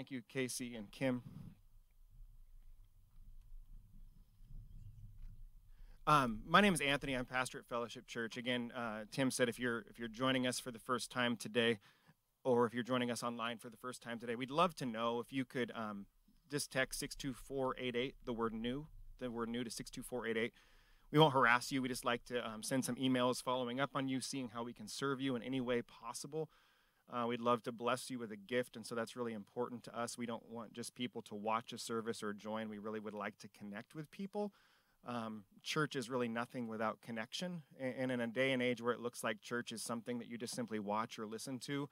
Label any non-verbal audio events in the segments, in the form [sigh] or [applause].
Thank you, Casey and Kim. Um, my name is Anthony. I'm pastor at Fellowship Church. Again, uh, Tim said if you're if you're joining us for the first time today, or if you're joining us online for the first time today, we'd love to know if you could um, just text six two four eight eight the word new, the word new to six two four eight eight. We won't harass you. We just like to um, send some emails following up on you, seeing how we can serve you in any way possible. Uh, we'd love to bless you with a gift, and so that's really important to us. We don't want just people to watch a service or join. We really would like to connect with people. Um, church is really nothing without connection. And in a day and age where it looks like church is something that you just simply watch or listen to,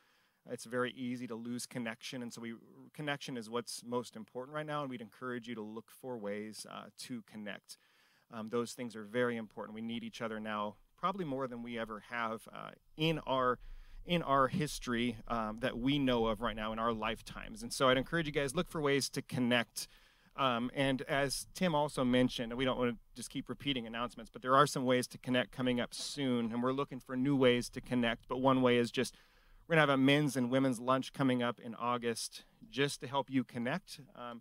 it's very easy to lose connection. And so, we connection is what's most important right now. And we'd encourage you to look for ways uh, to connect. Um, those things are very important. We need each other now, probably more than we ever have uh, in our in our history um, that we know of right now in our lifetimes. And so I'd encourage you guys look for ways to connect. Um, and as Tim also mentioned, we don't want to just keep repeating announcements, but there are some ways to connect coming up soon, and we're looking for new ways to connect. But one way is just we're gonna have a men's and women's lunch coming up in August, just to help you connect um,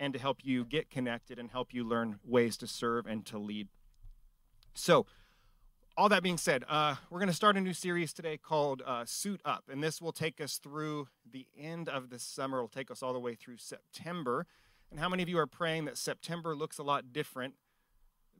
and to help you get connected and help you learn ways to serve and to lead. So all that being said, uh, we're going to start a new series today called uh, Suit Up, and this will take us through the end of the summer. It'll take us all the way through September. And how many of you are praying that September looks a lot different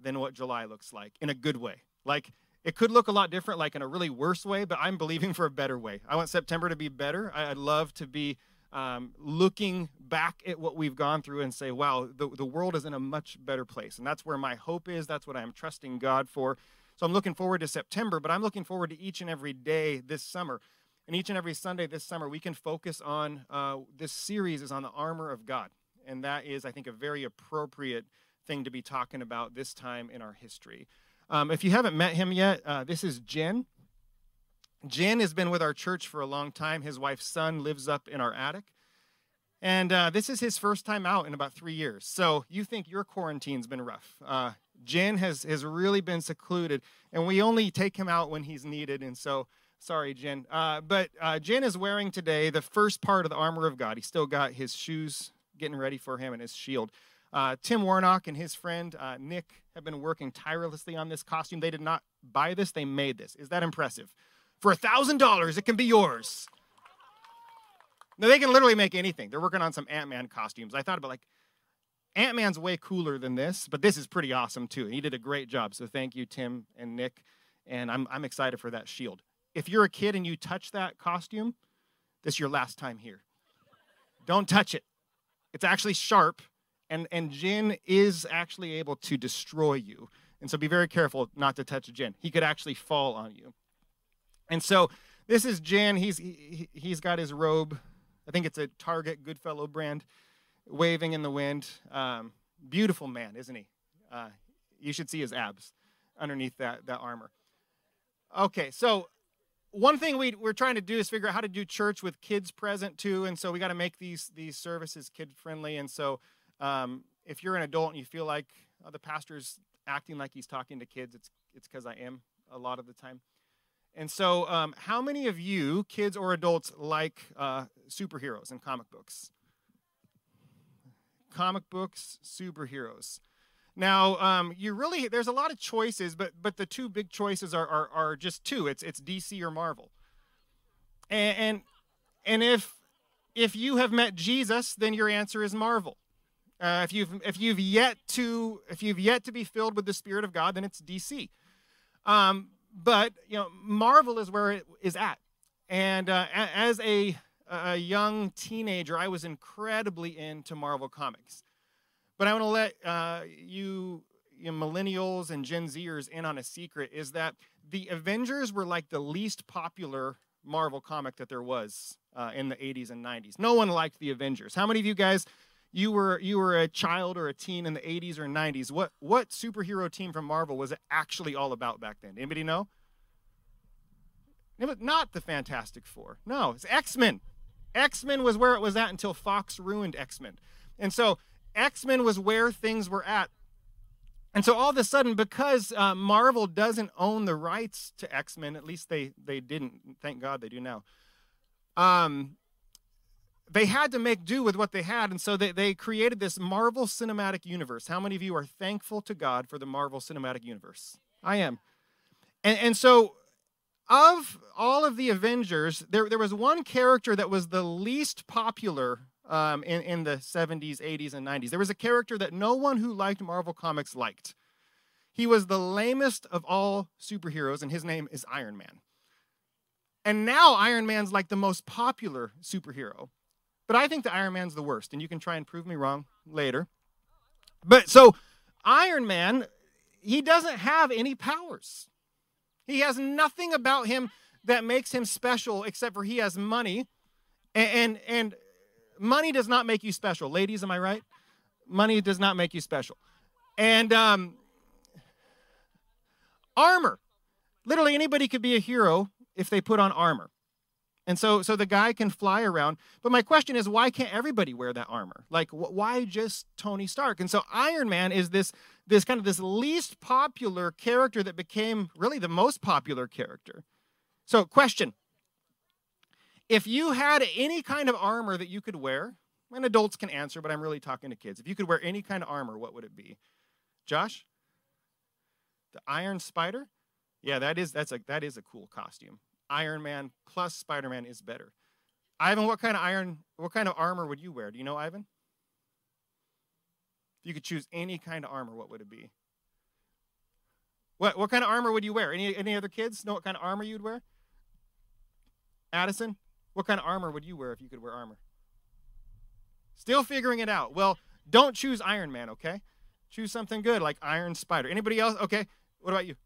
than what July looks like in a good way? Like, it could look a lot different, like in a really worse way, but I'm believing for a better way. I want September to be better. I'd love to be um, looking back at what we've gone through and say, wow, the, the world is in a much better place. And that's where my hope is. That's what I'm trusting God for. So I'm looking forward to September, but I'm looking forward to each and every day this summer. And each and every Sunday this summer, we can focus on uh, this series is on the armor of God. And that is, I think, a very appropriate thing to be talking about this time in our history. Um, if you haven't met him yet, uh, this is Jen. Jen has been with our church for a long time. His wife's son lives up in our attic. And uh, this is his first time out in about three years. So you think your quarantine's been rough. Uh, Jen has, has really been secluded, and we only take him out when he's needed. And so, sorry, Jen. Uh, but uh, is wearing today the first part of the armor of God. He's still got his shoes getting ready for him and his shield. Uh, Tim Warnock and his friend uh, Nick have been working tirelessly on this costume. They did not buy this, they made this. Is that impressive? For a $1,000, it can be yours. Now, they can literally make anything. They're working on some Ant Man costumes. I thought about like, Ant Man's way cooler than this, but this is pretty awesome too. He did a great job. So thank you, Tim and Nick. And I'm, I'm excited for that shield. If you're a kid and you touch that costume, this is your last time here. Don't touch it. It's actually sharp, and, and Jin is actually able to destroy you. And so be very careful not to touch Jin. He could actually fall on you. And so this is Jin. He's, he, he's got his robe. I think it's a Target Goodfellow brand waving in the wind. Um, beautiful man, isn't he? Uh, you should see his abs underneath that, that armor. Okay, so one thing we, we're trying to do is figure out how to do church with kids present too, and so we got to make these these services kid friendly. And so, um, if you're an adult and you feel like uh, the pastor's acting like he's talking to kids, it's it's because I am a lot of the time. And so, um, how many of you, kids or adults, like uh, superheroes and comic books? Comic books, superheroes. Now, um, you really there's a lot of choices, but but the two big choices are are, are just two. It's it's DC or Marvel. And, and and if if you have met Jesus, then your answer is Marvel. Uh, if you've if you've yet to if you've yet to be filled with the Spirit of God, then it's DC. Um, but you know, Marvel is where it is at. And uh, as a a young teenager, I was incredibly into Marvel Comics. But I want to let uh, you, you millennials and Gen Zers in on a secret is that the Avengers were like the least popular Marvel comic that there was uh, in the 80s and 90s. No one liked the Avengers. How many of you guys, you were you were a child or a teen in the 80s or 90s? What what superhero team from Marvel was it actually all about back then? Anybody know? It was not the Fantastic Four. No, it's X Men. X Men was where it was at until Fox ruined X Men. And so X Men was where things were at. And so all of a sudden, because uh, Marvel doesn't own the rights to X Men, at least they, they didn't, thank God they do now. Um, they had to make do with what they had, and so they, they created this Marvel Cinematic Universe. How many of you are thankful to God for the Marvel Cinematic Universe? I am. And, and so, of all of the Avengers, there, there was one character that was the least popular um, in, in the 70s, 80s, and 90s. There was a character that no one who liked Marvel Comics liked. He was the lamest of all superheroes, and his name is Iron Man. And now Iron Man's like the most popular superhero. But I think the Iron Man's the worst, and you can try and prove me wrong later. But so Iron Man, he doesn't have any powers. He has nothing about him that makes him special except for he has money. And, and, and money does not make you special. Ladies, am I right? Money does not make you special. And um, armor. Literally anybody could be a hero if they put on armor. And so, so the guy can fly around. But my question is, why can't everybody wear that armor? Like, wh- why just Tony Stark? And so Iron Man is this, this kind of this least popular character that became really the most popular character. So, question: If you had any kind of armor that you could wear, and adults can answer, but I'm really talking to kids. If you could wear any kind of armor, what would it be? Josh? The Iron Spider? Yeah, that is that's a that is a cool costume. Iron Man plus Spider Man is better. Ivan, what kind of iron, what kind of armor would you wear? Do you know, Ivan? If you could choose any kind of armor, what would it be? What what kind of armor would you wear? Any any other kids know what kind of armor you'd wear? Addison, what kind of armor would you wear if you could wear armor? Still figuring it out. Well, don't choose Iron Man, okay? Choose something good like Iron Spider. Anybody else? Okay. What about you?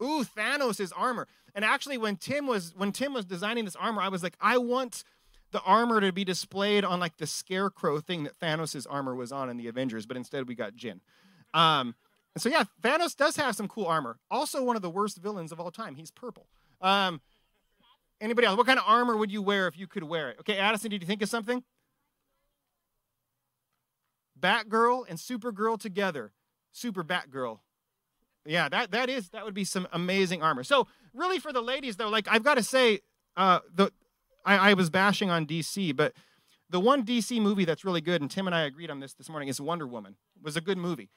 Ooh, Thanos' armor. And actually, when Tim was when Tim was designing this armor, I was like, I want the armor to be displayed on like the scarecrow thing that Thanos' armor was on in the Avengers, but instead we got Jin. Um, and so yeah, Thanos does have some cool armor. Also, one of the worst villains of all time. He's purple. Um, anybody else? What kind of armor would you wear if you could wear it? Okay, Addison, did you think of something? Batgirl and Supergirl together. Super Batgirl. Yeah, that that is that would be some amazing armor. So really, for the ladies though, like I've got to say, uh, the I, I was bashing on DC, but the one DC movie that's really good, and Tim and I agreed on this this morning, is Wonder Woman. It was a good movie,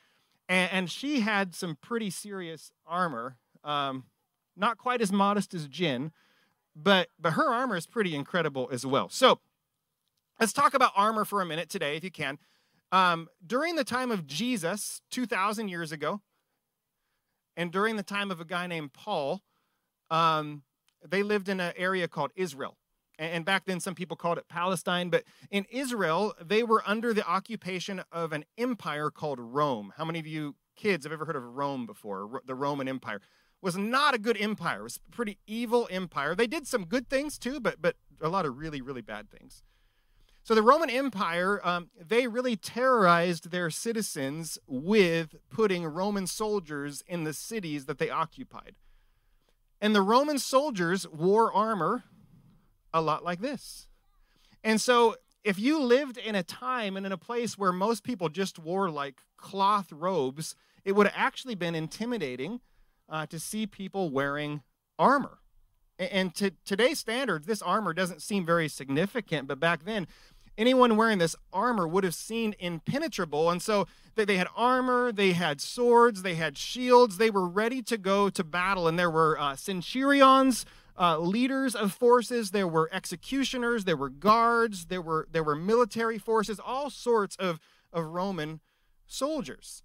and, and she had some pretty serious armor. Um, not quite as modest as Jin, but but her armor is pretty incredible as well. So let's talk about armor for a minute today, if you can. Um, during the time of Jesus, 2,000 years ago, and during the time of a guy named Paul, um, they lived in an area called Israel. And back then, some people called it Palestine. But in Israel, they were under the occupation of an empire called Rome. How many of you kids have ever heard of Rome before? The Roman Empire was not a good empire. It was a pretty evil empire. They did some good things too, but but a lot of really really bad things. So the Roman Empire, um, they really terrorized their citizens with putting Roman soldiers in the cities that they occupied. And the Roman soldiers wore armor a lot like this. And so if you lived in a time and in a place where most people just wore like cloth robes, it would have actually been intimidating uh, to see people wearing armor. And to today's standards, this armor doesn't seem very significant, but back then, anyone wearing this armor would have seemed impenetrable. And so they had armor, they had swords, they had shields, they were ready to go to battle. And there were uh, centurions, uh, leaders of forces, there were executioners, there were guards, there were there were military forces, all sorts of, of Roman soldiers.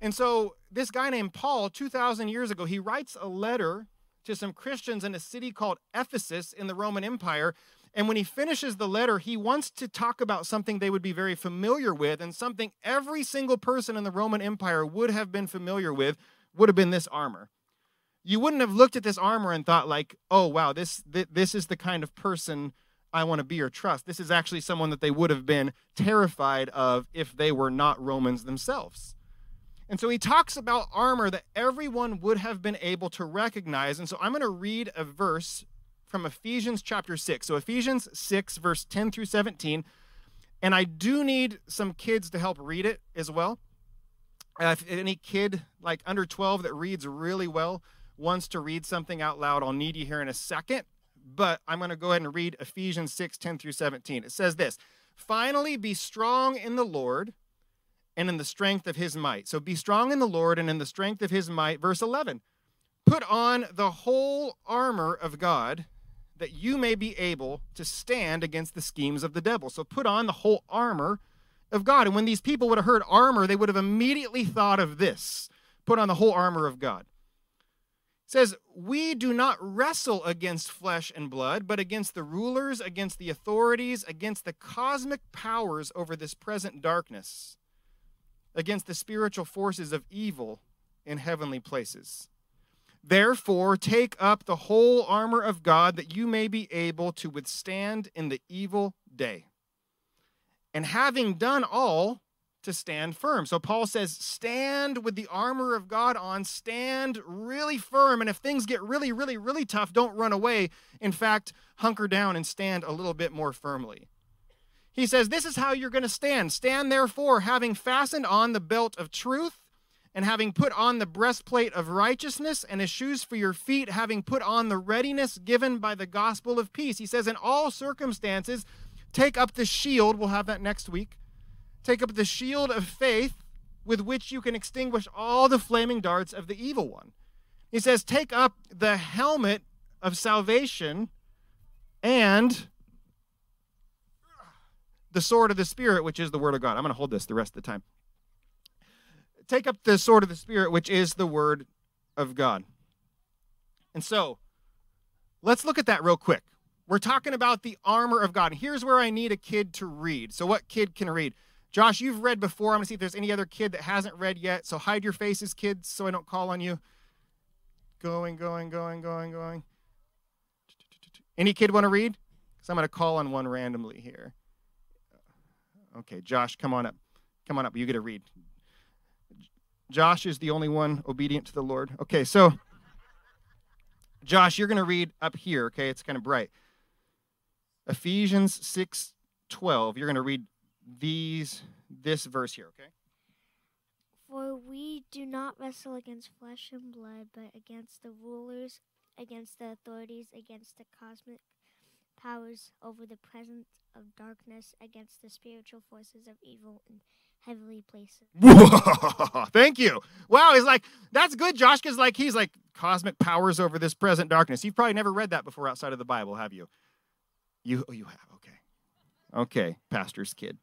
And so this guy named Paul, 2,000 years ago, he writes a letter to some Christians in a city called Ephesus in the Roman Empire and when he finishes the letter, he wants to talk about something they would be very familiar with and something every single person in the Roman Empire would have been familiar with would have been this armor. You wouldn't have looked at this armor and thought like, "Oh, wow, this this is the kind of person I want to be or trust." This is actually someone that they would have been terrified of if they were not Romans themselves. And so he talks about armor that everyone would have been able to recognize. And so I'm going to read a verse from Ephesians chapter 6. So, Ephesians 6, verse 10 through 17. And I do need some kids to help read it as well. Uh, if any kid like under 12 that reads really well wants to read something out loud, I'll need you here in a second. but I'm going to go ahead and read Ephesians 6 10 through 17. It says this Finally, be strong in the Lord and in the strength of his might. So be strong in the Lord and in the strength of his might. Verse 11 Put on the whole armor of God that you may be able to stand against the schemes of the devil. So put on the whole armor of God. And when these people would have heard armor, they would have immediately thought of this put on the whole armor of God. Says, We do not wrestle against flesh and blood, but against the rulers, against the authorities, against the cosmic powers over this present darkness, against the spiritual forces of evil in heavenly places. Therefore, take up the whole armor of God that you may be able to withstand in the evil day. And having done all, to stand firm. So Paul says, stand with the armor of God on, stand really firm. And if things get really, really, really tough, don't run away. In fact, hunker down and stand a little bit more firmly. He says, This is how you're going to stand. Stand therefore, having fastened on the belt of truth and having put on the breastplate of righteousness and as shoes for your feet, having put on the readiness given by the gospel of peace. He says, in all circumstances, take up the shield. We'll have that next week. Take up the shield of faith with which you can extinguish all the flaming darts of the evil one. He says, take up the helmet of salvation and the sword of the Spirit, which is the word of God. I'm going to hold this the rest of the time take up the sword of the Spirit, which is the word of God. And so, let's look at that real quick. We're talking about the armor of God. Here's where I need a kid to read. So, what kid can read? Josh, you've read before. I'm going to see if there's any other kid that hasn't read yet. So, hide your faces, kids, so I don't call on you. Going, going, going, going, going. Any kid want to read? Because I'm going to call on one randomly here. Okay, Josh, come on up. Come on up. You get to read. Josh is the only one obedient to the Lord. Okay, so Josh, you're going to read up here, okay? It's kind of bright. Ephesians 6 12. You're going to read these this verse here, okay? For we do not wrestle against flesh and blood, but against the rulers, against the authorities, against the cosmic powers over the presence of darkness, against the spiritual forces of evil in heavenly places. [laughs] Thank you. Wow, he's like, that's good, Josh, because like he's like cosmic powers over this present darkness. You've probably never read that before outside of the Bible, have you? You oh, you have, okay. Okay, pastor's kid.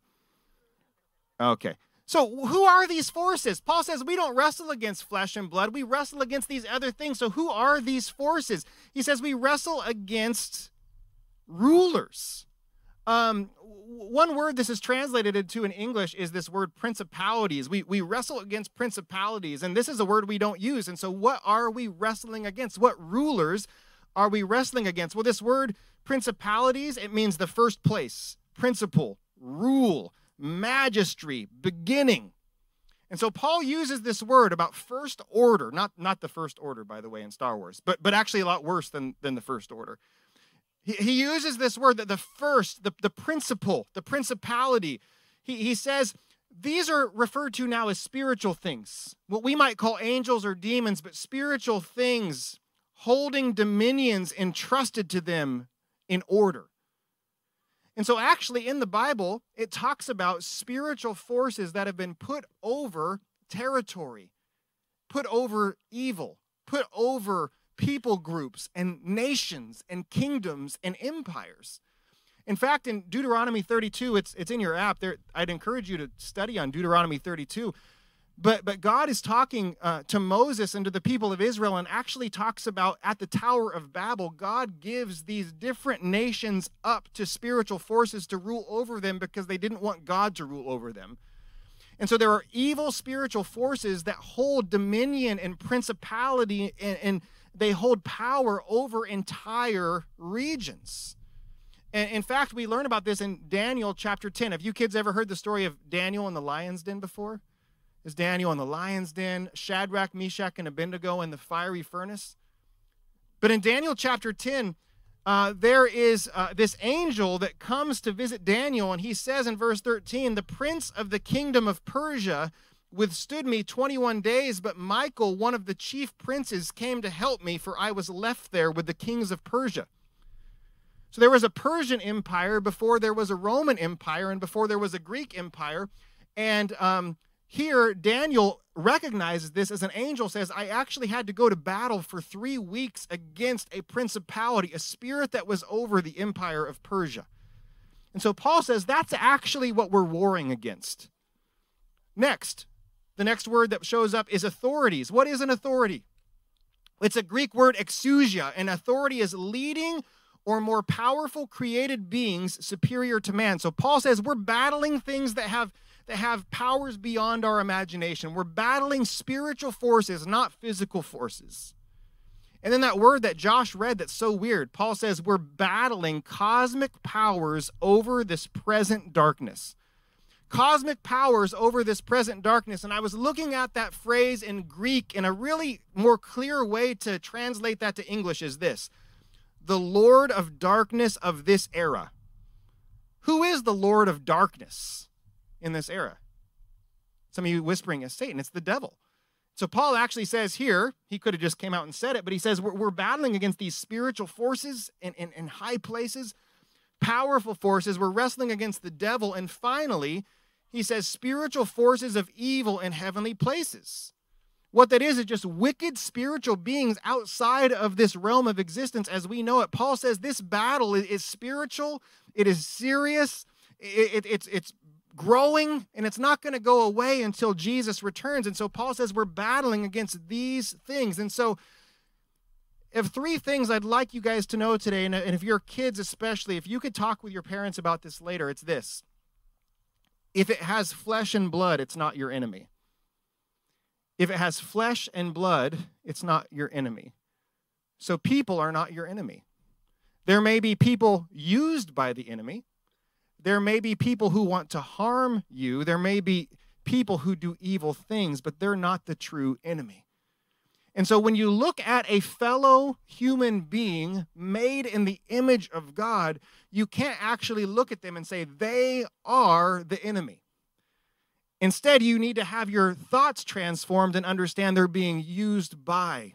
Okay. So, who are these forces? Paul says we don't wrestle against flesh and blood. We wrestle against these other things. So, who are these forces? He says we wrestle against rulers. Um, one word this is translated into in English is this word principalities. We, we wrestle against principalities, and this is a word we don't use. And so, what are we wrestling against? What rulers are we wrestling against? Well, this word principalities, it means the first place, principle, rule, magistry, beginning. And so Paul uses this word about first order, not, not the first order, by the way, in Star Wars, but, but actually a lot worse than, than the first order. He, he uses this word that the first, the, the principle, the principality. He, he says these are referred to now as spiritual things, what we might call angels or demons, but spiritual things holding dominions entrusted to them in order. And so, actually, in the Bible, it talks about spiritual forces that have been put over territory, put over evil, put over people groups and nations and kingdoms and empires. In fact, in Deuteronomy 32, it's, it's in your app there. I'd encourage you to study on Deuteronomy 32. But, but God is talking uh, to Moses and to the people of Israel and actually talks about at the Tower of Babel, God gives these different nations up to spiritual forces to rule over them because they didn't want God to rule over them. And so there are evil spiritual forces that hold dominion and principality and, and they hold power over entire regions. And in fact, we learn about this in Daniel chapter 10. Have you kids ever heard the story of Daniel in the lion's den before? Is Daniel in the lion's den, Shadrach, Meshach, and Abednego in the fiery furnace? But in Daniel chapter 10, uh, there is uh, this angel that comes to visit Daniel, and he says in verse 13, The prince of the kingdom of Persia withstood me 21 days, but Michael, one of the chief princes, came to help me, for I was left there with the kings of Persia. So there was a Persian empire before there was a Roman empire and before there was a Greek empire. And um, here, Daniel recognizes this as an angel says, I actually had to go to battle for three weeks against a principality, a spirit that was over the empire of Persia. And so Paul says that's actually what we're warring against. Next, the next word that shows up is authorities. What is an authority? It's a Greek word exousia, and authority is leading or more powerful created beings superior to man. So Paul says we're battling things that have that have powers beyond our imagination. We're battling spiritual forces, not physical forces. And then that word that Josh read that's so weird, Paul says we're battling cosmic powers over this present darkness cosmic powers over this present darkness. And I was looking at that phrase in Greek in a really more clear way to translate that to English is this the Lord of darkness of this era. Who is the Lord of darkness in this era? Some of you whispering is Satan. It's the devil. So Paul actually says here, he could have just came out and said it, but he says we're, we're battling against these spiritual forces in, in, in high places, powerful forces. We're wrestling against the devil. And finally, he says spiritual forces of evil in heavenly places. What that is is just wicked spiritual beings outside of this realm of existence as we know it. Paul says this battle is, spiritual, it is serious, it, it, it's, it's growing, and it's not going to go away until Jesus returns. And so Paul says we're battling against these things. And so, if three things I'd like you guys to know today, and if your kids especially, if you could talk with your parents about this later, it's this if it has flesh and blood, it's not your enemy. If it has flesh and blood, it's not your enemy. So people are not your enemy. There may be people used by the enemy. There may be people who want to harm you. There may be people who do evil things, but they're not the true enemy. And so when you look at a fellow human being made in the image of God, you can't actually look at them and say they are the enemy. Instead, you need to have your thoughts transformed and understand they're being used by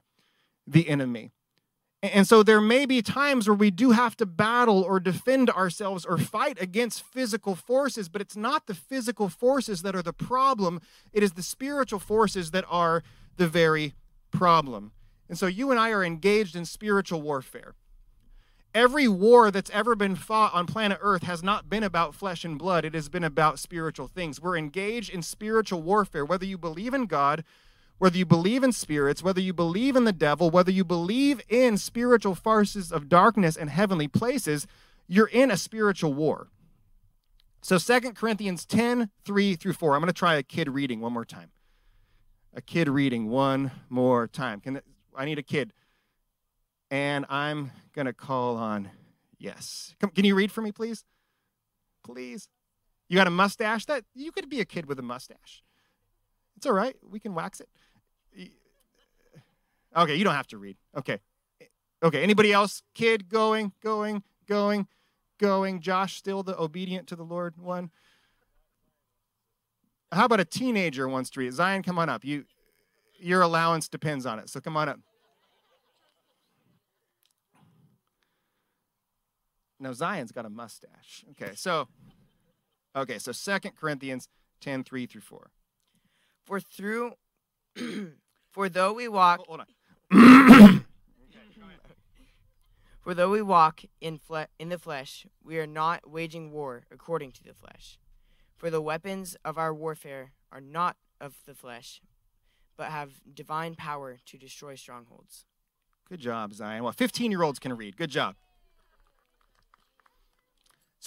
the enemy. And so there may be times where we do have to battle or defend ourselves or fight against physical forces, but it's not the physical forces that are the problem. It is the spiritual forces that are the very problem. And so you and I are engaged in spiritual warfare. Every war that's ever been fought on planet Earth has not been about flesh and blood, it has been about spiritual things. We're engaged in spiritual warfare, whether you believe in God, whether you believe in spirits, whether you believe in the devil, whether you believe in spiritual forces of darkness and heavenly places, you're in a spiritual war. So Second Corinthians 10, 3 through 4. I'm going to try a kid reading one more time a kid reading one more time. Can I need a kid? And I'm going to call on yes. Come, can you read for me, please? Please. You got a mustache? That you could be a kid with a mustache. It's all right. We can wax it. Okay, you don't have to read. Okay. Okay, anybody else? Kid going, going, going, going. Josh still the obedient to the Lord one. How about a teenager wants to read? Zion, come on up. You, your allowance depends on it, so come on up. Now Zion's got a mustache. Okay, so okay, so Second Corinthians 10, 3 through 4. For through [clears throat] for though we walk Hold on. For though we walk in fle- in the flesh, we are not waging war according to the flesh. For the weapons of our warfare are not of the flesh, but have divine power to destroy strongholds. Good job, Zion. Well, 15 year olds can read. Good job.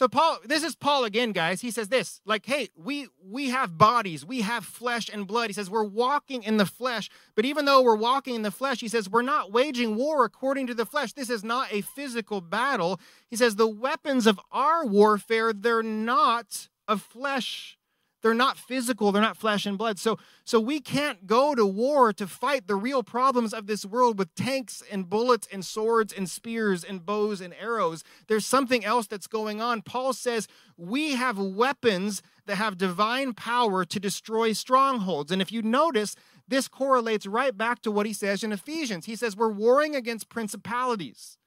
So Paul, this is Paul again, guys. He says this, like, hey, we we have bodies, we have flesh and blood. He says we're walking in the flesh, but even though we're walking in the flesh, he says we're not waging war according to the flesh. This is not a physical battle. He says the weapons of our warfare, they're not of flesh. They're not physical, they're not flesh and blood. So, so we can't go to war to fight the real problems of this world with tanks and bullets and swords and spears and bows and arrows. There's something else that's going on. Paul says we have weapons that have divine power to destroy strongholds. And if you notice, this correlates right back to what he says in Ephesians. He says we're warring against principalities.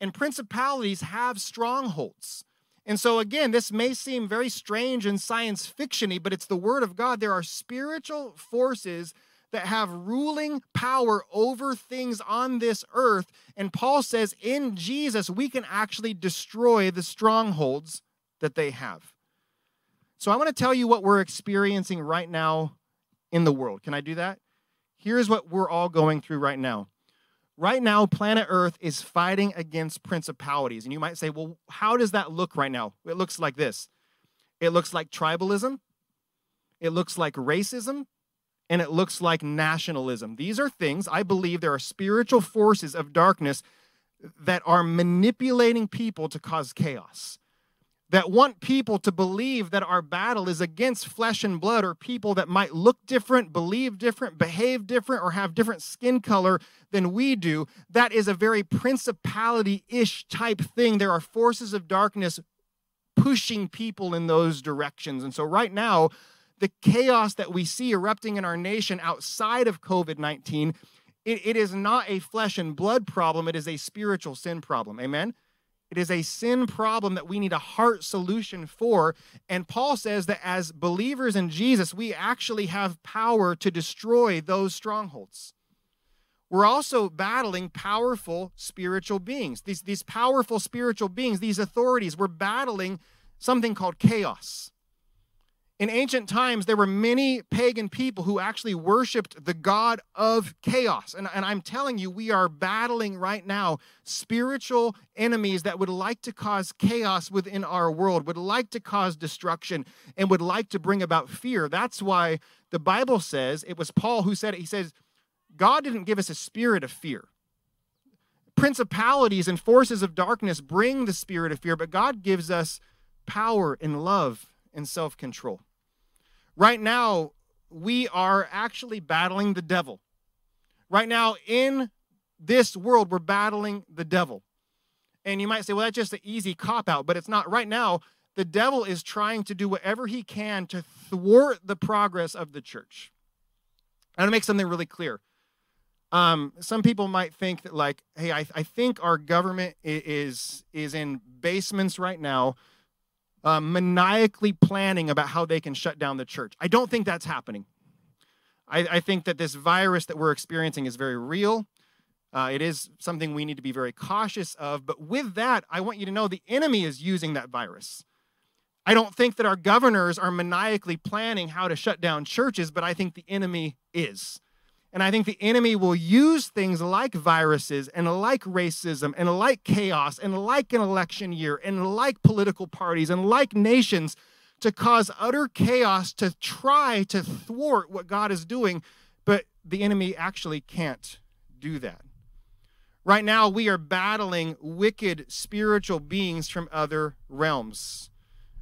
and principalities have strongholds. And so, again, this may seem very strange and science fictiony, but it's the word of God. There are spiritual forces that have ruling power over things on this earth. And Paul says in Jesus, we can actually destroy the strongholds that they have. So, I want to tell you what we're experiencing right now in the world. Can I do that? Here's what we're all going through right now. Right now, planet Earth is fighting against principalities. And you might say, well, how does that look right now? It looks like this it looks like tribalism, it looks like racism, and it looks like nationalism. These are things, I believe, there are spiritual forces of darkness that are manipulating people to cause chaos that want people to believe that our battle is against flesh and blood or people that might look different, believe different, behave different, or have different skin color than we do. That is a very principality ish type thing. There are forces of darkness pushing people in those directions. And so, right now, the chaos that we see erupting in our nation outside of COVID 19, it, it is not a flesh and blood problem, it is a spiritual sin problem. Amen? It is a sin problem that we need a heart solution for. And Paul says that as believers in Jesus, we actually have power to destroy those strongholds. We're also battling powerful spiritual beings. These, these powerful spiritual beings, these authorities, we're battling something called chaos. In ancient times, there were many pagan people who actually worshiped the God of chaos. And, and I'm telling you, we are battling right now spiritual enemies that would like to cause chaos within our world, would like to cause destruction, and would like to bring about fear. That's why the Bible says, it was Paul who said it. He says, God didn't give us a spirit of fear. Principalities and forces of darkness bring the spirit of fear, but God gives us power and love and self control. Right now, we are actually battling the devil. Right now, in this world, we're battling the devil. And you might say, well, that's just an easy cop out, but it's not. Right now, the devil is trying to do whatever he can to thwart the progress of the church. I want to make something really clear. Um, some people might think that, like, hey, I, I think our government is is in basements right now uh, maniacally planning about how they can shut down the church. I don't think that's happening. I, I think that this virus that we're experiencing is very real. Uh, it is something we need to be very cautious of. But with that, I want you to know the enemy is using that virus. I don't think that our governors are maniacally planning how to shut down churches, but I think the enemy is. And I think the enemy will use things like viruses and like racism and like chaos and like an election year and like political parties and like nations to cause utter chaos to try to thwart what God is doing. But the enemy actually can't do that. Right now, we are battling wicked spiritual beings from other realms,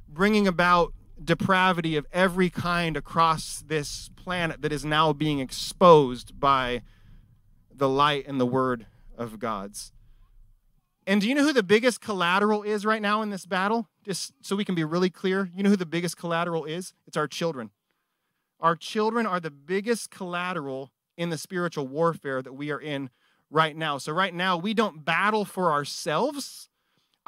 bringing about depravity of every kind across this planet that is now being exposed by the light and the word of God's. And do you know who the biggest collateral is right now in this battle? Just so we can be really clear, you know who the biggest collateral is? It's our children. Our children are the biggest collateral in the spiritual warfare that we are in right now. So, right now, we don't battle for ourselves,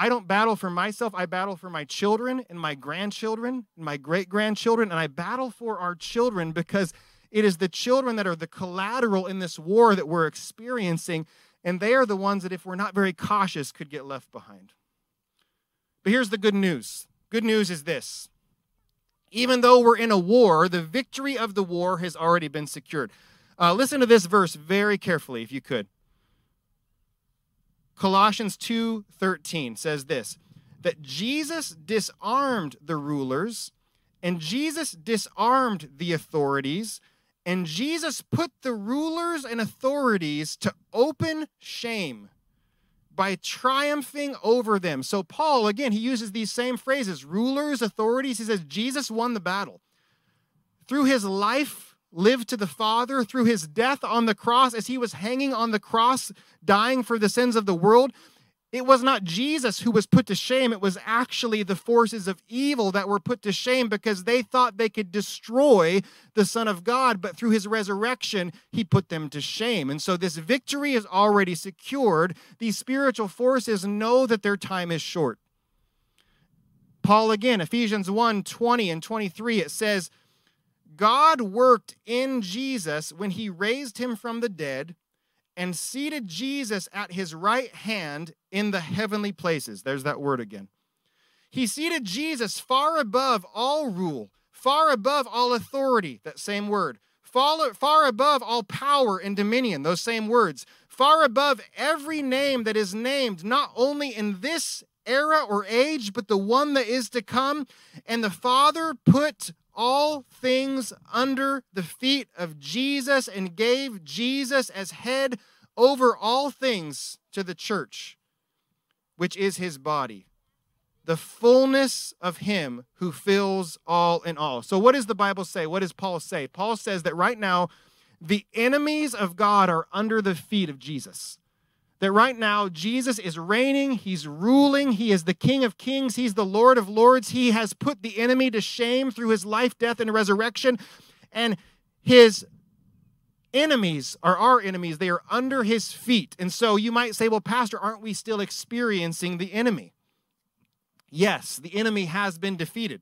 I don't battle for myself. I battle for my children and my grandchildren and my great grandchildren. And I battle for our children because it is the children that are the collateral in this war that we're experiencing. And they are the ones that, if we're not very cautious, could get left behind. But here's the good news good news is this even though we're in a war, the victory of the war has already been secured. Uh, listen to this verse very carefully, if you could. Colossians 2:13 says this that Jesus disarmed the rulers and Jesus disarmed the authorities and Jesus put the rulers and authorities to open shame by triumphing over them. So Paul again he uses these same phrases rulers authorities he says Jesus won the battle. Through his life lived to the Father through his death on the cross as he was hanging on the cross, dying for the sins of the world. It was not Jesus who was put to shame. It was actually the forces of evil that were put to shame because they thought they could destroy the Son of God, but through his resurrection, he put them to shame. And so this victory is already secured. These spiritual forces know that their time is short. Paul again, Ephesians 1 20 and 23, it says, God worked in Jesus when he raised him from the dead and seated Jesus at his right hand in the heavenly places. There's that word again. He seated Jesus far above all rule, far above all authority, that same word, far, above all power and dominion, those same words, far above every name that is named, not only in this era or age, but the one that is to come. And the Father put all things under the feet of Jesus and gave Jesus as head over all things to the church, which is his body, the fullness of him who fills all in all. So, what does the Bible say? What does Paul say? Paul says that right now, the enemies of God are under the feet of Jesus that right now Jesus is reigning, he's ruling, he is the King of kings, he's the Lord of lords. He has put the enemy to shame through his life, death, and resurrection. And his enemies are our enemies, they are under his feet. And so you might say, well, Pastor, aren't we still experiencing the enemy? Yes, the enemy has been defeated.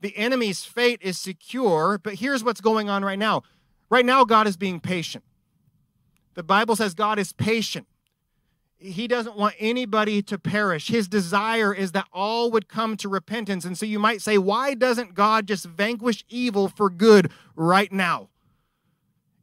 The enemy's fate is secure, but here's what's going on right now. Right now, God is being patient. The Bible says God is patient. He doesn't want anybody to perish. His desire is that all would come to repentance. And so you might say, why doesn't God just vanquish evil for good right now?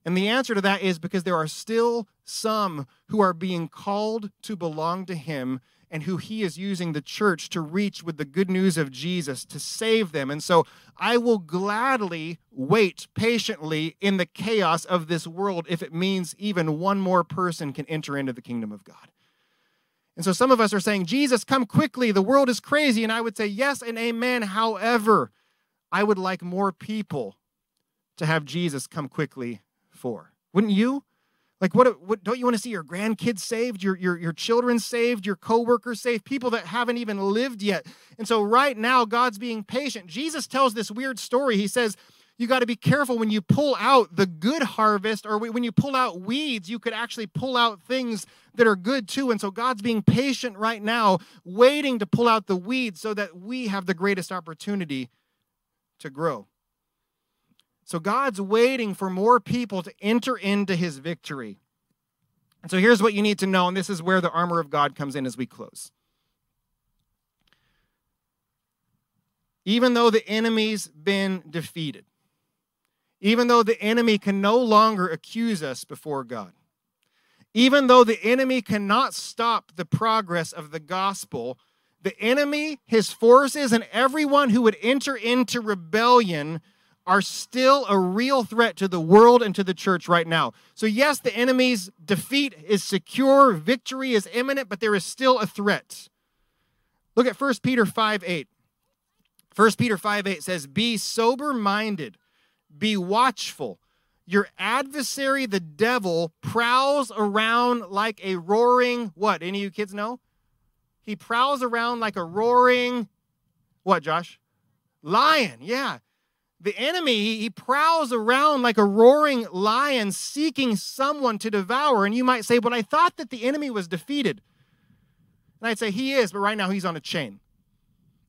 And the answer to that is because there are still some who are being called to belong to Him and who he is using the church to reach with the good news of Jesus to save them. And so I will gladly wait patiently in the chaos of this world if it means even one more person can enter into the kingdom of God. And so some of us are saying, Jesus, come quickly. The world is crazy. And I would say, yes and amen. However, I would like more people to have Jesus come quickly for. Wouldn't you? Like, what, what don't you want to see your grandkids saved, your, your, your children saved, your coworkers saved, people that haven't even lived yet? And so, right now, God's being patient. Jesus tells this weird story. He says, you got to be careful when you pull out the good harvest or when you pull out weeds, you could actually pull out things that are good too. And so God's being patient right now, waiting to pull out the weeds so that we have the greatest opportunity to grow. So God's waiting for more people to enter into his victory. And so here's what you need to know, and this is where the armor of God comes in as we close. Even though the enemy's been defeated, even though the enemy can no longer accuse us before God, even though the enemy cannot stop the progress of the gospel, the enemy, his forces, and everyone who would enter into rebellion are still a real threat to the world and to the church right now. So, yes, the enemy's defeat is secure, victory is imminent, but there is still a threat. Look at 1 Peter 5 8. 1 Peter 5 8 says, Be sober minded, be watchful. Your adversary, the devil, prowls around like a roaring, what? Any of you kids know? He prowls around like a roaring, what, Josh? Lion, yeah the enemy, he prowls around like a roaring lion seeking someone to devour. And you might say, but I thought that the enemy was defeated. And I'd say, he is, but right now he's on a chain.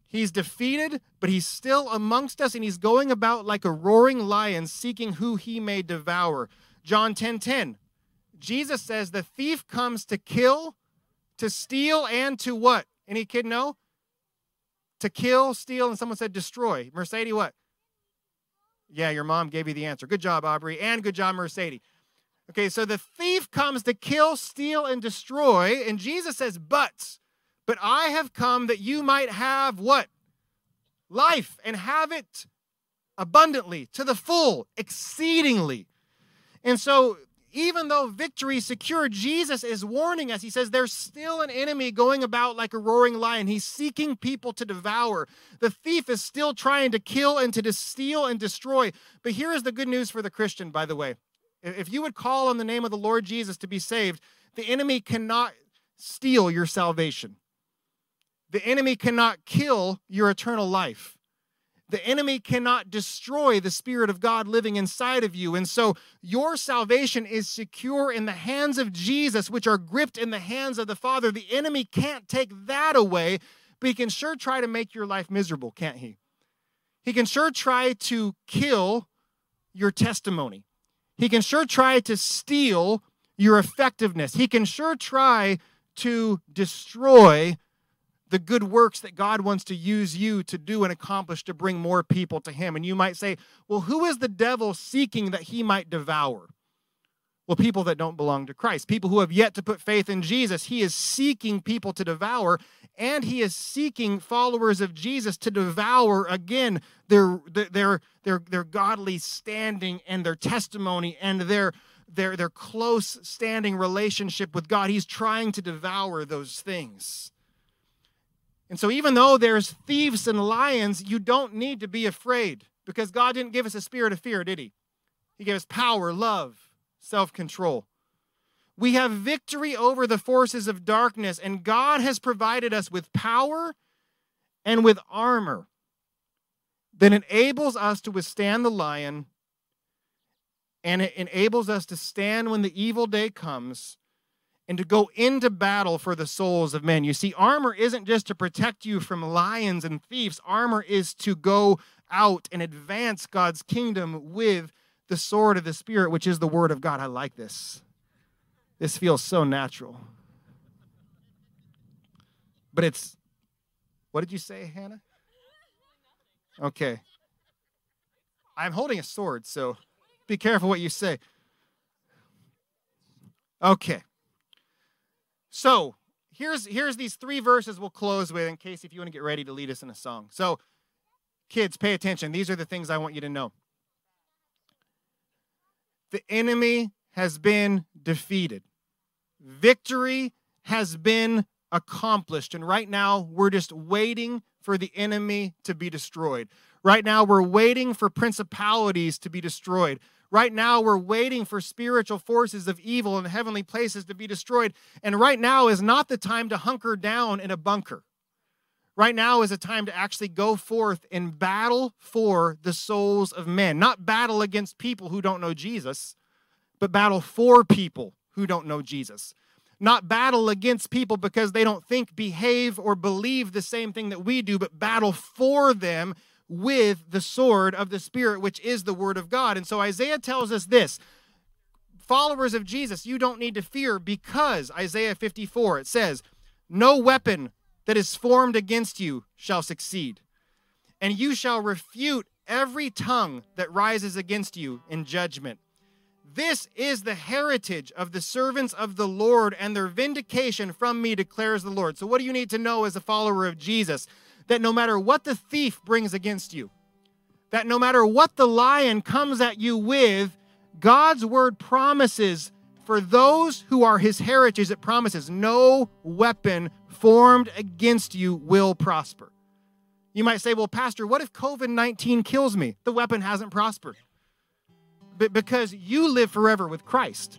He's defeated, but he's still amongst us, and he's going about like a roaring lion seeking who he may devour. John 10 10. Jesus says, the thief comes to kill, to steal, and to what? Any kid know? To kill, steal, and someone said destroy. Mercedes, what? Yeah, your mom gave you the answer. Good job, Aubrey, and good job, Mercedes. Okay, so the thief comes to kill, steal, and destroy, and Jesus says, But, but I have come that you might have what? Life, and have it abundantly, to the full, exceedingly. And so even though victory is secure, Jesus is warning us. He says there's still an enemy going about like a roaring lion. He's seeking people to devour. The thief is still trying to kill and to steal and destroy. But here is the good news for the Christian, by the way. If you would call on the name of the Lord Jesus to be saved, the enemy cannot steal your salvation. The enemy cannot kill your eternal life. The enemy cannot destroy the Spirit of God living inside of you. And so your salvation is secure in the hands of Jesus, which are gripped in the hands of the Father. The enemy can't take that away, but he can sure try to make your life miserable, can't he? He can sure try to kill your testimony. He can sure try to steal your effectiveness. He can sure try to destroy the good works that God wants to use you to do and accomplish to bring more people to Him. And you might say, well, who is the devil seeking that he might devour? Well, people that don't belong to Christ, people who have yet to put faith in Jesus. He is seeking people to devour, and he is seeking followers of Jesus to devour again their their their their godly standing and their testimony and their their their close standing relationship with God. He's trying to devour those things. And so, even though there's thieves and lions, you don't need to be afraid because God didn't give us a spirit of fear, did He? He gave us power, love, self control. We have victory over the forces of darkness, and God has provided us with power and with armor that enables us to withstand the lion and it enables us to stand when the evil day comes and to go into battle for the souls of men. You see, armor isn't just to protect you from lions and thieves, armor is to go out and advance God's kingdom with the sword of the Spirit, which is the word of God. I like this. This feels so natural. But it's, what did you say, Hannah? Okay. I'm holding a sword, so be careful what you say. Okay. So here's here's these three verses we'll close with in case if you want to get ready to lead us in a song. So kids, pay attention. These are the things I want you to know. The enemy has been defeated. Victory has been accomplished. And right now, we're just waiting for the enemy to be destroyed. Right now, we're waiting for principalities to be destroyed. Right now, we're waiting for spiritual forces of evil in heavenly places to be destroyed. And right now is not the time to hunker down in a bunker. Right now is a time to actually go forth and battle for the souls of men. Not battle against people who don't know Jesus, but battle for people who don't know Jesus. Not battle against people because they don't think, behave, or believe the same thing that we do, but battle for them with the sword of the Spirit, which is the Word of God. And so Isaiah tells us this followers of Jesus, you don't need to fear because Isaiah 54, it says, No weapon that is formed against you shall succeed, and you shall refute every tongue that rises against you in judgment. This is the heritage of the servants of the Lord, and their vindication from me declares the Lord. So, what do you need to know as a follower of Jesus? That no matter what the thief brings against you, that no matter what the lion comes at you with, God's word promises for those who are his heritage, it promises no weapon formed against you will prosper. You might say, well, Pastor, what if COVID 19 kills me? The weapon hasn't prospered. But because you live forever with Christ.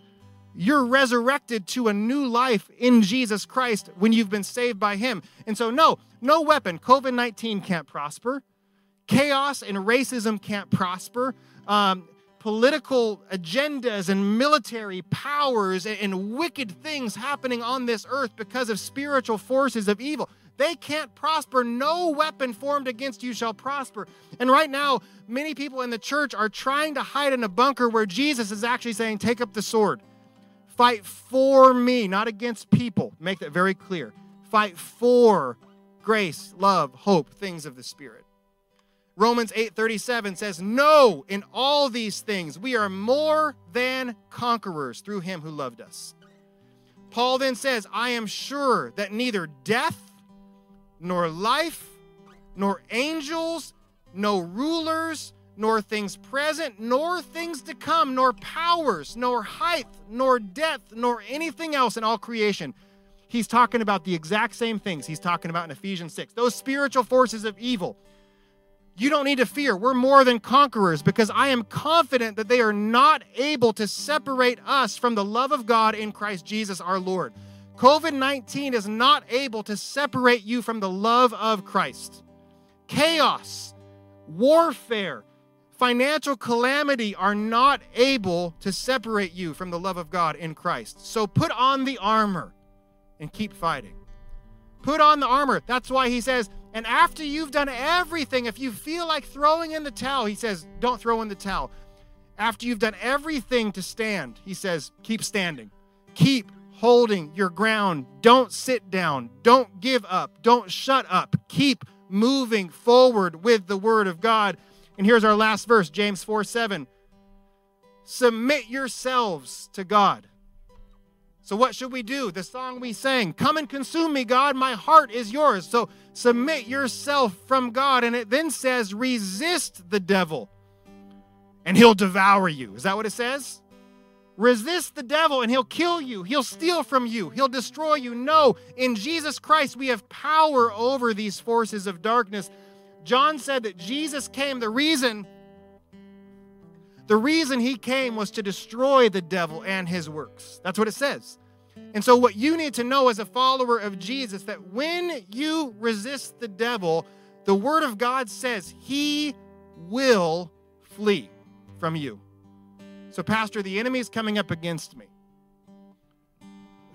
You're resurrected to a new life in Jesus Christ when you've been saved by Him. And so, no, no weapon. COVID 19 can't prosper. Chaos and racism can't prosper. Um, political agendas and military powers and, and wicked things happening on this earth because of spiritual forces of evil. They can't prosper. No weapon formed against you shall prosper. And right now, many people in the church are trying to hide in a bunker where Jesus is actually saying, Take up the sword. Fight for me, not against people. Make that very clear. Fight for grace, love, hope, things of the Spirit. Romans 8:37 says, "No, in all these things we are more than conquerors through him who loved us." Paul then says, "I am sure that neither death nor life nor angels, no rulers, nor things present, nor things to come, nor powers, nor height, nor depth, nor anything else in all creation. He's talking about the exact same things he's talking about in Ephesians 6. Those spiritual forces of evil. You don't need to fear. We're more than conquerors because I am confident that they are not able to separate us from the love of God in Christ Jesus our Lord. COVID 19 is not able to separate you from the love of Christ. Chaos, warfare, financial calamity are not able to separate you from the love of God in Christ. So put on the armor and keep fighting. Put on the armor. That's why he says, and after you've done everything, if you feel like throwing in the towel, he says, don't throw in the towel. After you've done everything to stand, he says, keep standing. Keep holding your ground. Don't sit down. Don't give up. Don't shut up. Keep moving forward with the word of God. And here's our last verse, James 4 7. Submit yourselves to God. So, what should we do? The song we sang, Come and consume me, God, my heart is yours. So, submit yourself from God. And it then says, Resist the devil, and he'll devour you. Is that what it says? Resist the devil and he'll kill you. He'll steal from you. He'll destroy you. No, in Jesus Christ, we have power over these forces of darkness. John said that Jesus came, the reason the reason he came was to destroy the devil and his works. That's what it says. And so what you need to know as a follower of Jesus that when you resist the devil, the word of God says he will flee from you. So pastor, the enemy is coming up against me.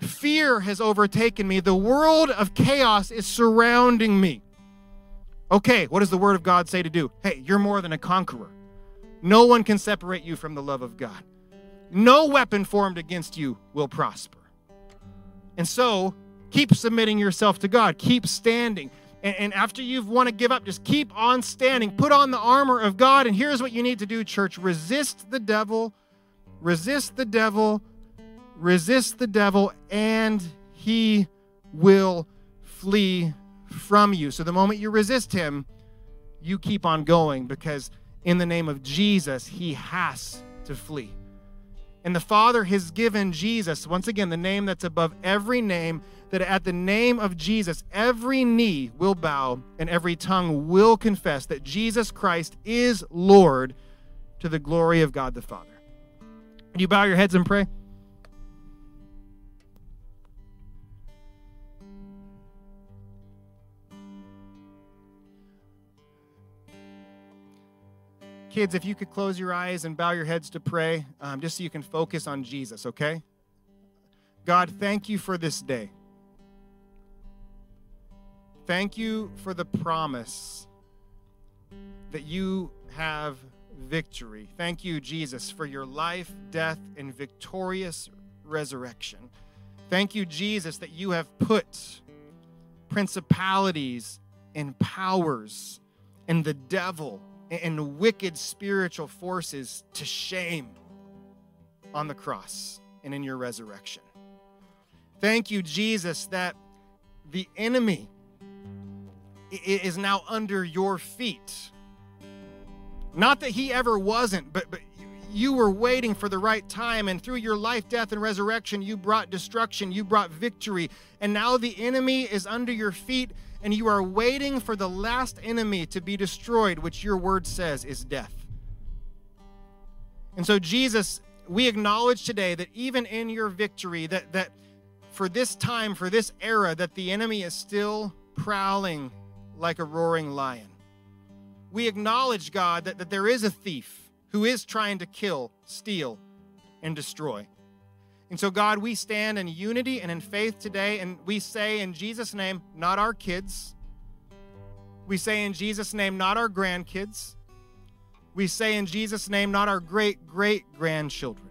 Fear has overtaken me. The world of chaos is surrounding me. Okay, what does the word of God say to do? Hey, you're more than a conqueror. No one can separate you from the love of God. No weapon formed against you will prosper. And so, keep submitting yourself to God. Keep standing. And, and after you've want to give up, just keep on standing. Put on the armor of God. And here's what you need to do, church resist the devil, resist the devil, resist the devil, and he will flee from you. So the moment you resist him, you keep on going because in the name of Jesus, he has to flee. And the Father has given Jesus, once again, the name that's above every name, that at the name of Jesus, every knee will bow and every tongue will confess that Jesus Christ is Lord to the glory of God the Father. Would you bow your heads and pray? Kids, if you could close your eyes and bow your heads to pray, um, just so you can focus on Jesus, okay? God, thank you for this day. Thank you for the promise that you have victory. Thank you, Jesus, for your life, death, and victorious resurrection. Thank you, Jesus, that you have put principalities and powers and the devil and wicked spiritual forces to shame on the cross and in your resurrection. Thank you, Jesus, that the enemy is now under your feet. Not that he ever wasn't, but, but you were waiting for the right time, and through your life, death, and resurrection, you brought destruction, you brought victory, and now the enemy is under your feet and you are waiting for the last enemy to be destroyed, which your word says is death. And so, Jesus, we acknowledge today that even in your victory, that, that for this time, for this era, that the enemy is still prowling like a roaring lion. We acknowledge, God, that, that there is a thief who is trying to kill, steal, and destroy. And so, God, we stand in unity and in faith today, and we say in Jesus' name, not our kids. We say in Jesus' name, not our grandkids. We say in Jesus' name, not our great great grandchildren.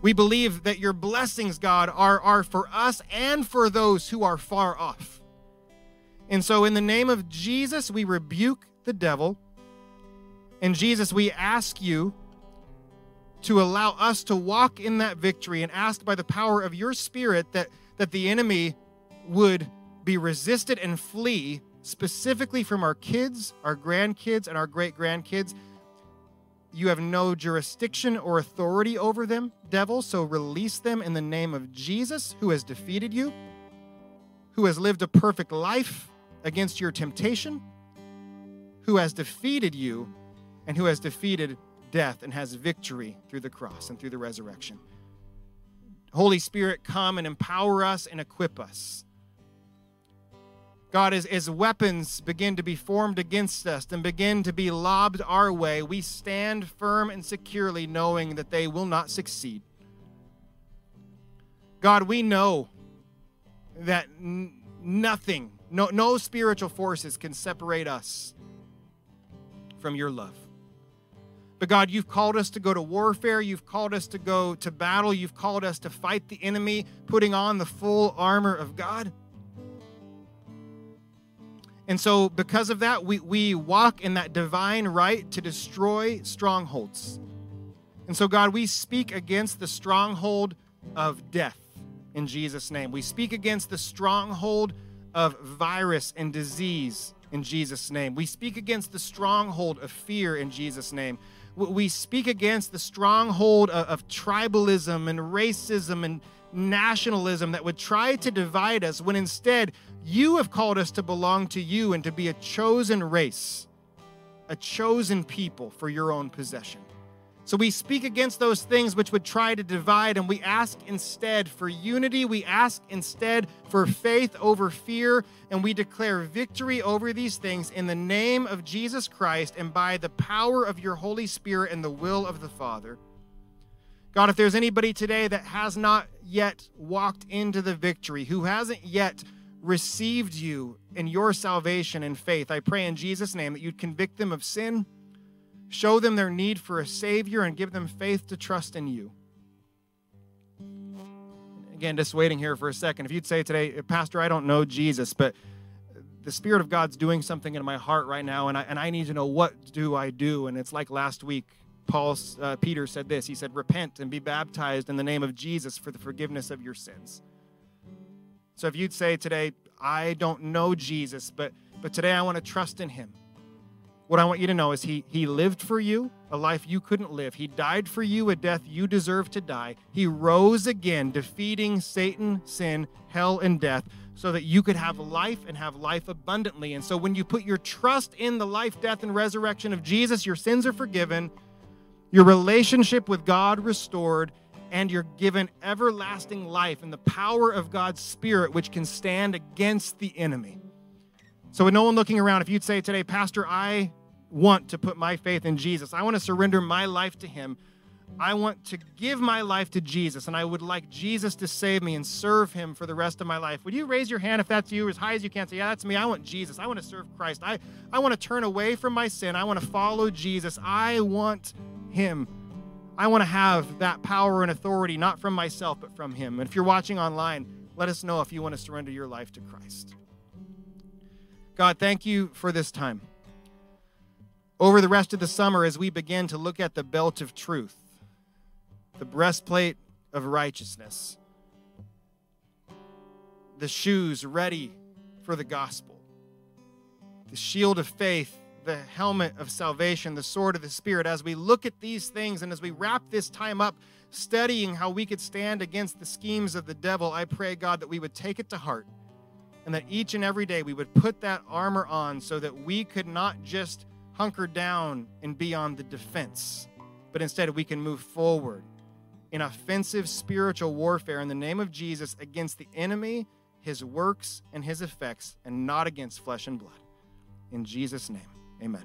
We believe that your blessings, God, are, are for us and for those who are far off. And so, in the name of Jesus, we rebuke the devil. And Jesus, we ask you to allow us to walk in that victory and ask by the power of your spirit that, that the enemy would be resisted and flee specifically from our kids, our grandkids, and our great grandkids. You have no jurisdiction or authority over them, devil, so release them in the name of Jesus, who has defeated you, who has lived a perfect life against your temptation, who has defeated you, and who has defeated death and has victory through the cross and through the resurrection. Holy Spirit, come and empower us and equip us. God, as, as weapons begin to be formed against us and begin to be lobbed our way, we stand firm and securely knowing that they will not succeed. God, we know that n- nothing, no, no spiritual forces can separate us from your love. But God, you've called us to go to warfare. You've called us to go to battle. You've called us to fight the enemy, putting on the full armor of God. And so, because of that, we, we walk in that divine right to destroy strongholds. And so, God, we speak against the stronghold of death in Jesus' name. We speak against the stronghold of virus and disease in Jesus' name. We speak against the stronghold of fear in Jesus' name. We speak against the stronghold of, of tribalism and racism and nationalism that would try to divide us when instead you have called us to belong to you and to be a chosen race, a chosen people for your own possession. So we speak against those things which would try to divide, and we ask instead for unity. We ask instead for faith over fear, and we declare victory over these things in the name of Jesus Christ and by the power of your Holy Spirit and the will of the Father. God, if there's anybody today that has not yet walked into the victory, who hasn't yet received you in your salvation and faith, I pray in Jesus' name that you'd convict them of sin Show them their need for a Savior and give them faith to trust in you. Again, just waiting here for a second. If you'd say today, Pastor, I don't know Jesus, but the Spirit of God's doing something in my heart right now, and I, and I need to know what do I do. And it's like last week, Paul, uh, Peter said this. He said, Repent and be baptized in the name of Jesus for the forgiveness of your sins. So if you'd say today, I don't know Jesus, but, but today I want to trust in him. What I want you to know is he, he lived for you a life you couldn't live. He died for you a death you deserve to die. He rose again, defeating Satan, sin, hell, and death so that you could have life and have life abundantly. And so when you put your trust in the life, death, and resurrection of Jesus, your sins are forgiven, your relationship with God restored, and you're given everlasting life and the power of God's Spirit, which can stand against the enemy. So, with no one looking around, if you'd say today, Pastor, I want to put my faith in Jesus. I want to surrender my life to Him. I want to give my life to Jesus, and I would like Jesus to save me and serve Him for the rest of my life. Would you raise your hand if that's you, as high as you can? Say, Yeah, that's me. I want Jesus. I want to serve Christ. I, I want to turn away from my sin. I want to follow Jesus. I want Him. I want to have that power and authority, not from myself, but from Him. And if you're watching online, let us know if you want to surrender your life to Christ. God, thank you for this time over the rest of the summer as we begin to look at the belt of truth, the breastplate of righteousness, the shoes ready for the gospel, the shield of faith, the helmet of salvation, the sword of the Spirit. As we look at these things and as we wrap this time up studying how we could stand against the schemes of the devil, I pray, God, that we would take it to heart and that each and every day we would put that armor on so that we could not just hunker down and be on the defense, but instead we can move forward in offensive spiritual warfare in the name of Jesus against the enemy, his works, and his effects, and not against flesh and blood. In Jesus' name, amen.